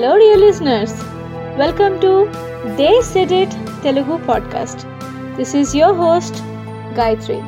Hello dear Welcome welcome to they said it Telugu podcast this is your host Gayatri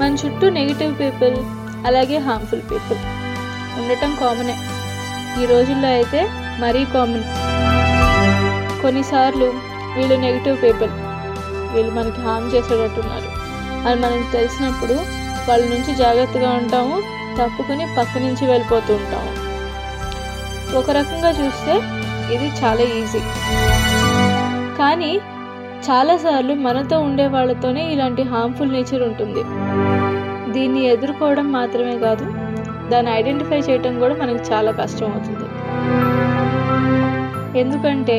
మన చుట్టూ negative people అలాగే harmful people ఉండటం కామనే ఈ రోజుల్లో అయితే మరీ కామన్ కొన్నిసార్లు వీళ్ళు నెగిటివ్ పీపుల్ వీళ్ళు మనకి హామ్ చేసేటట్టున్నారు. అని మనకు తెలిసినప్పుడు వాళ్ళ నుంచి జాగ్రత్తగా ఉంటాము. తప్పుకుని పక్క నుంచి వెళ్ళిపోతూ ఉంటాం ఒక రకంగా చూస్తే ఇది చాలా ఈజీ. కానీ చాలాసార్లు మనతో ఉండే వాళ్ళతోనే ఇలాంటి హార్మ్ఫుల్ నేచర్ ఉంటుంది. దీన్ని ఎదుర్కోవడం మాత్రమే కాదు దాన్ని ఐడెంటిఫై చేయటం కూడా మనకు చాలా కష్టం అవుతుంది. ఎందుకంటే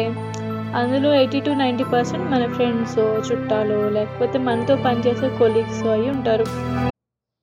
అందులో ఎయిటీ టు నైంటీ పర్సెంట్ మన ఫ్రెండ్స్ చుట్టాలు లేకపోతే మనతో పనిచేసే కొలీగ్స్ అయి ఉంటారు.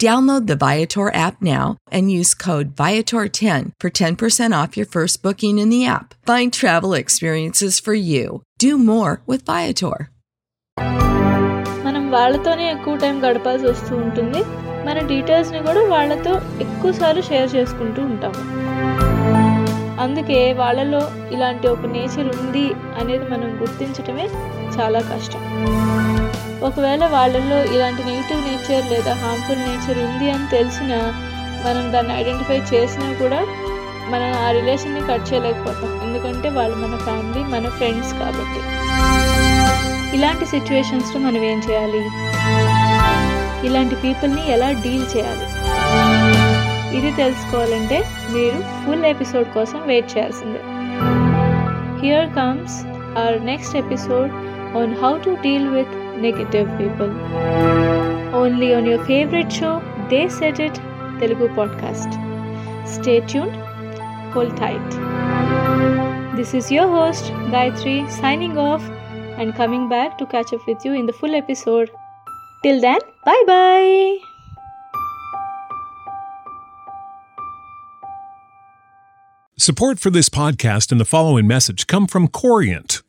Download the Viator app now and use code Viator10 for 10% off your first booking in the app. Find travel experiences for you. Do more with Viator. మనం వాళ్ళతోనే ఎక్కువ టైం గడపాల్సి వస్తూ ఉంటుంది మన డీటెయిల్స్ని కూడా వాళ్ళతో ఎక్కువసార్లు షేర్ చేసుకుంటూ ఉంటాము అందుకే వాళ్ళలో ఇలాంటి ఒక నేచర్ ఉంది అనేది మనం గుర్తించటమే చాలా కష్టం ఒకవేళ వాళ్ళల్లో ఇలాంటి నెగిటివ్ నేచర్ లేదా హార్మ్ఫుల్ నేచర్ ఉంది అని తెలిసిన మనం దాన్ని ఐడెంటిఫై చేసినా కూడా మనం ఆ రిలేషన్ని కట్ చేయలేకపోతాం. ఎందుకంటే వాళ్ళు మన ఫ్యామిలీ మన ఫ్రెండ్స్ కాబట్టి. ఇలాంటి సిచ్యువేషన్స్లో మనం ఏం చేయాలి? ఇలాంటి పీపుల్ని ఎలా డీల్ చేయాలి? ఇది తెలుసుకోవాలంటే మీరు ఫుల్ ఎపిసోడ్ కోసం వెయిట్ చేయాల్సిందే. Here comes our next episode on how to deal with negative people. Only on your favorite show, They Said It Telugu podcast. Stay tuned, hold tight. This is your host, Gayatri, signing off and coming back to catch up with you in the full episode. Till then, bye bye. Support for this podcast and the following message come from Corient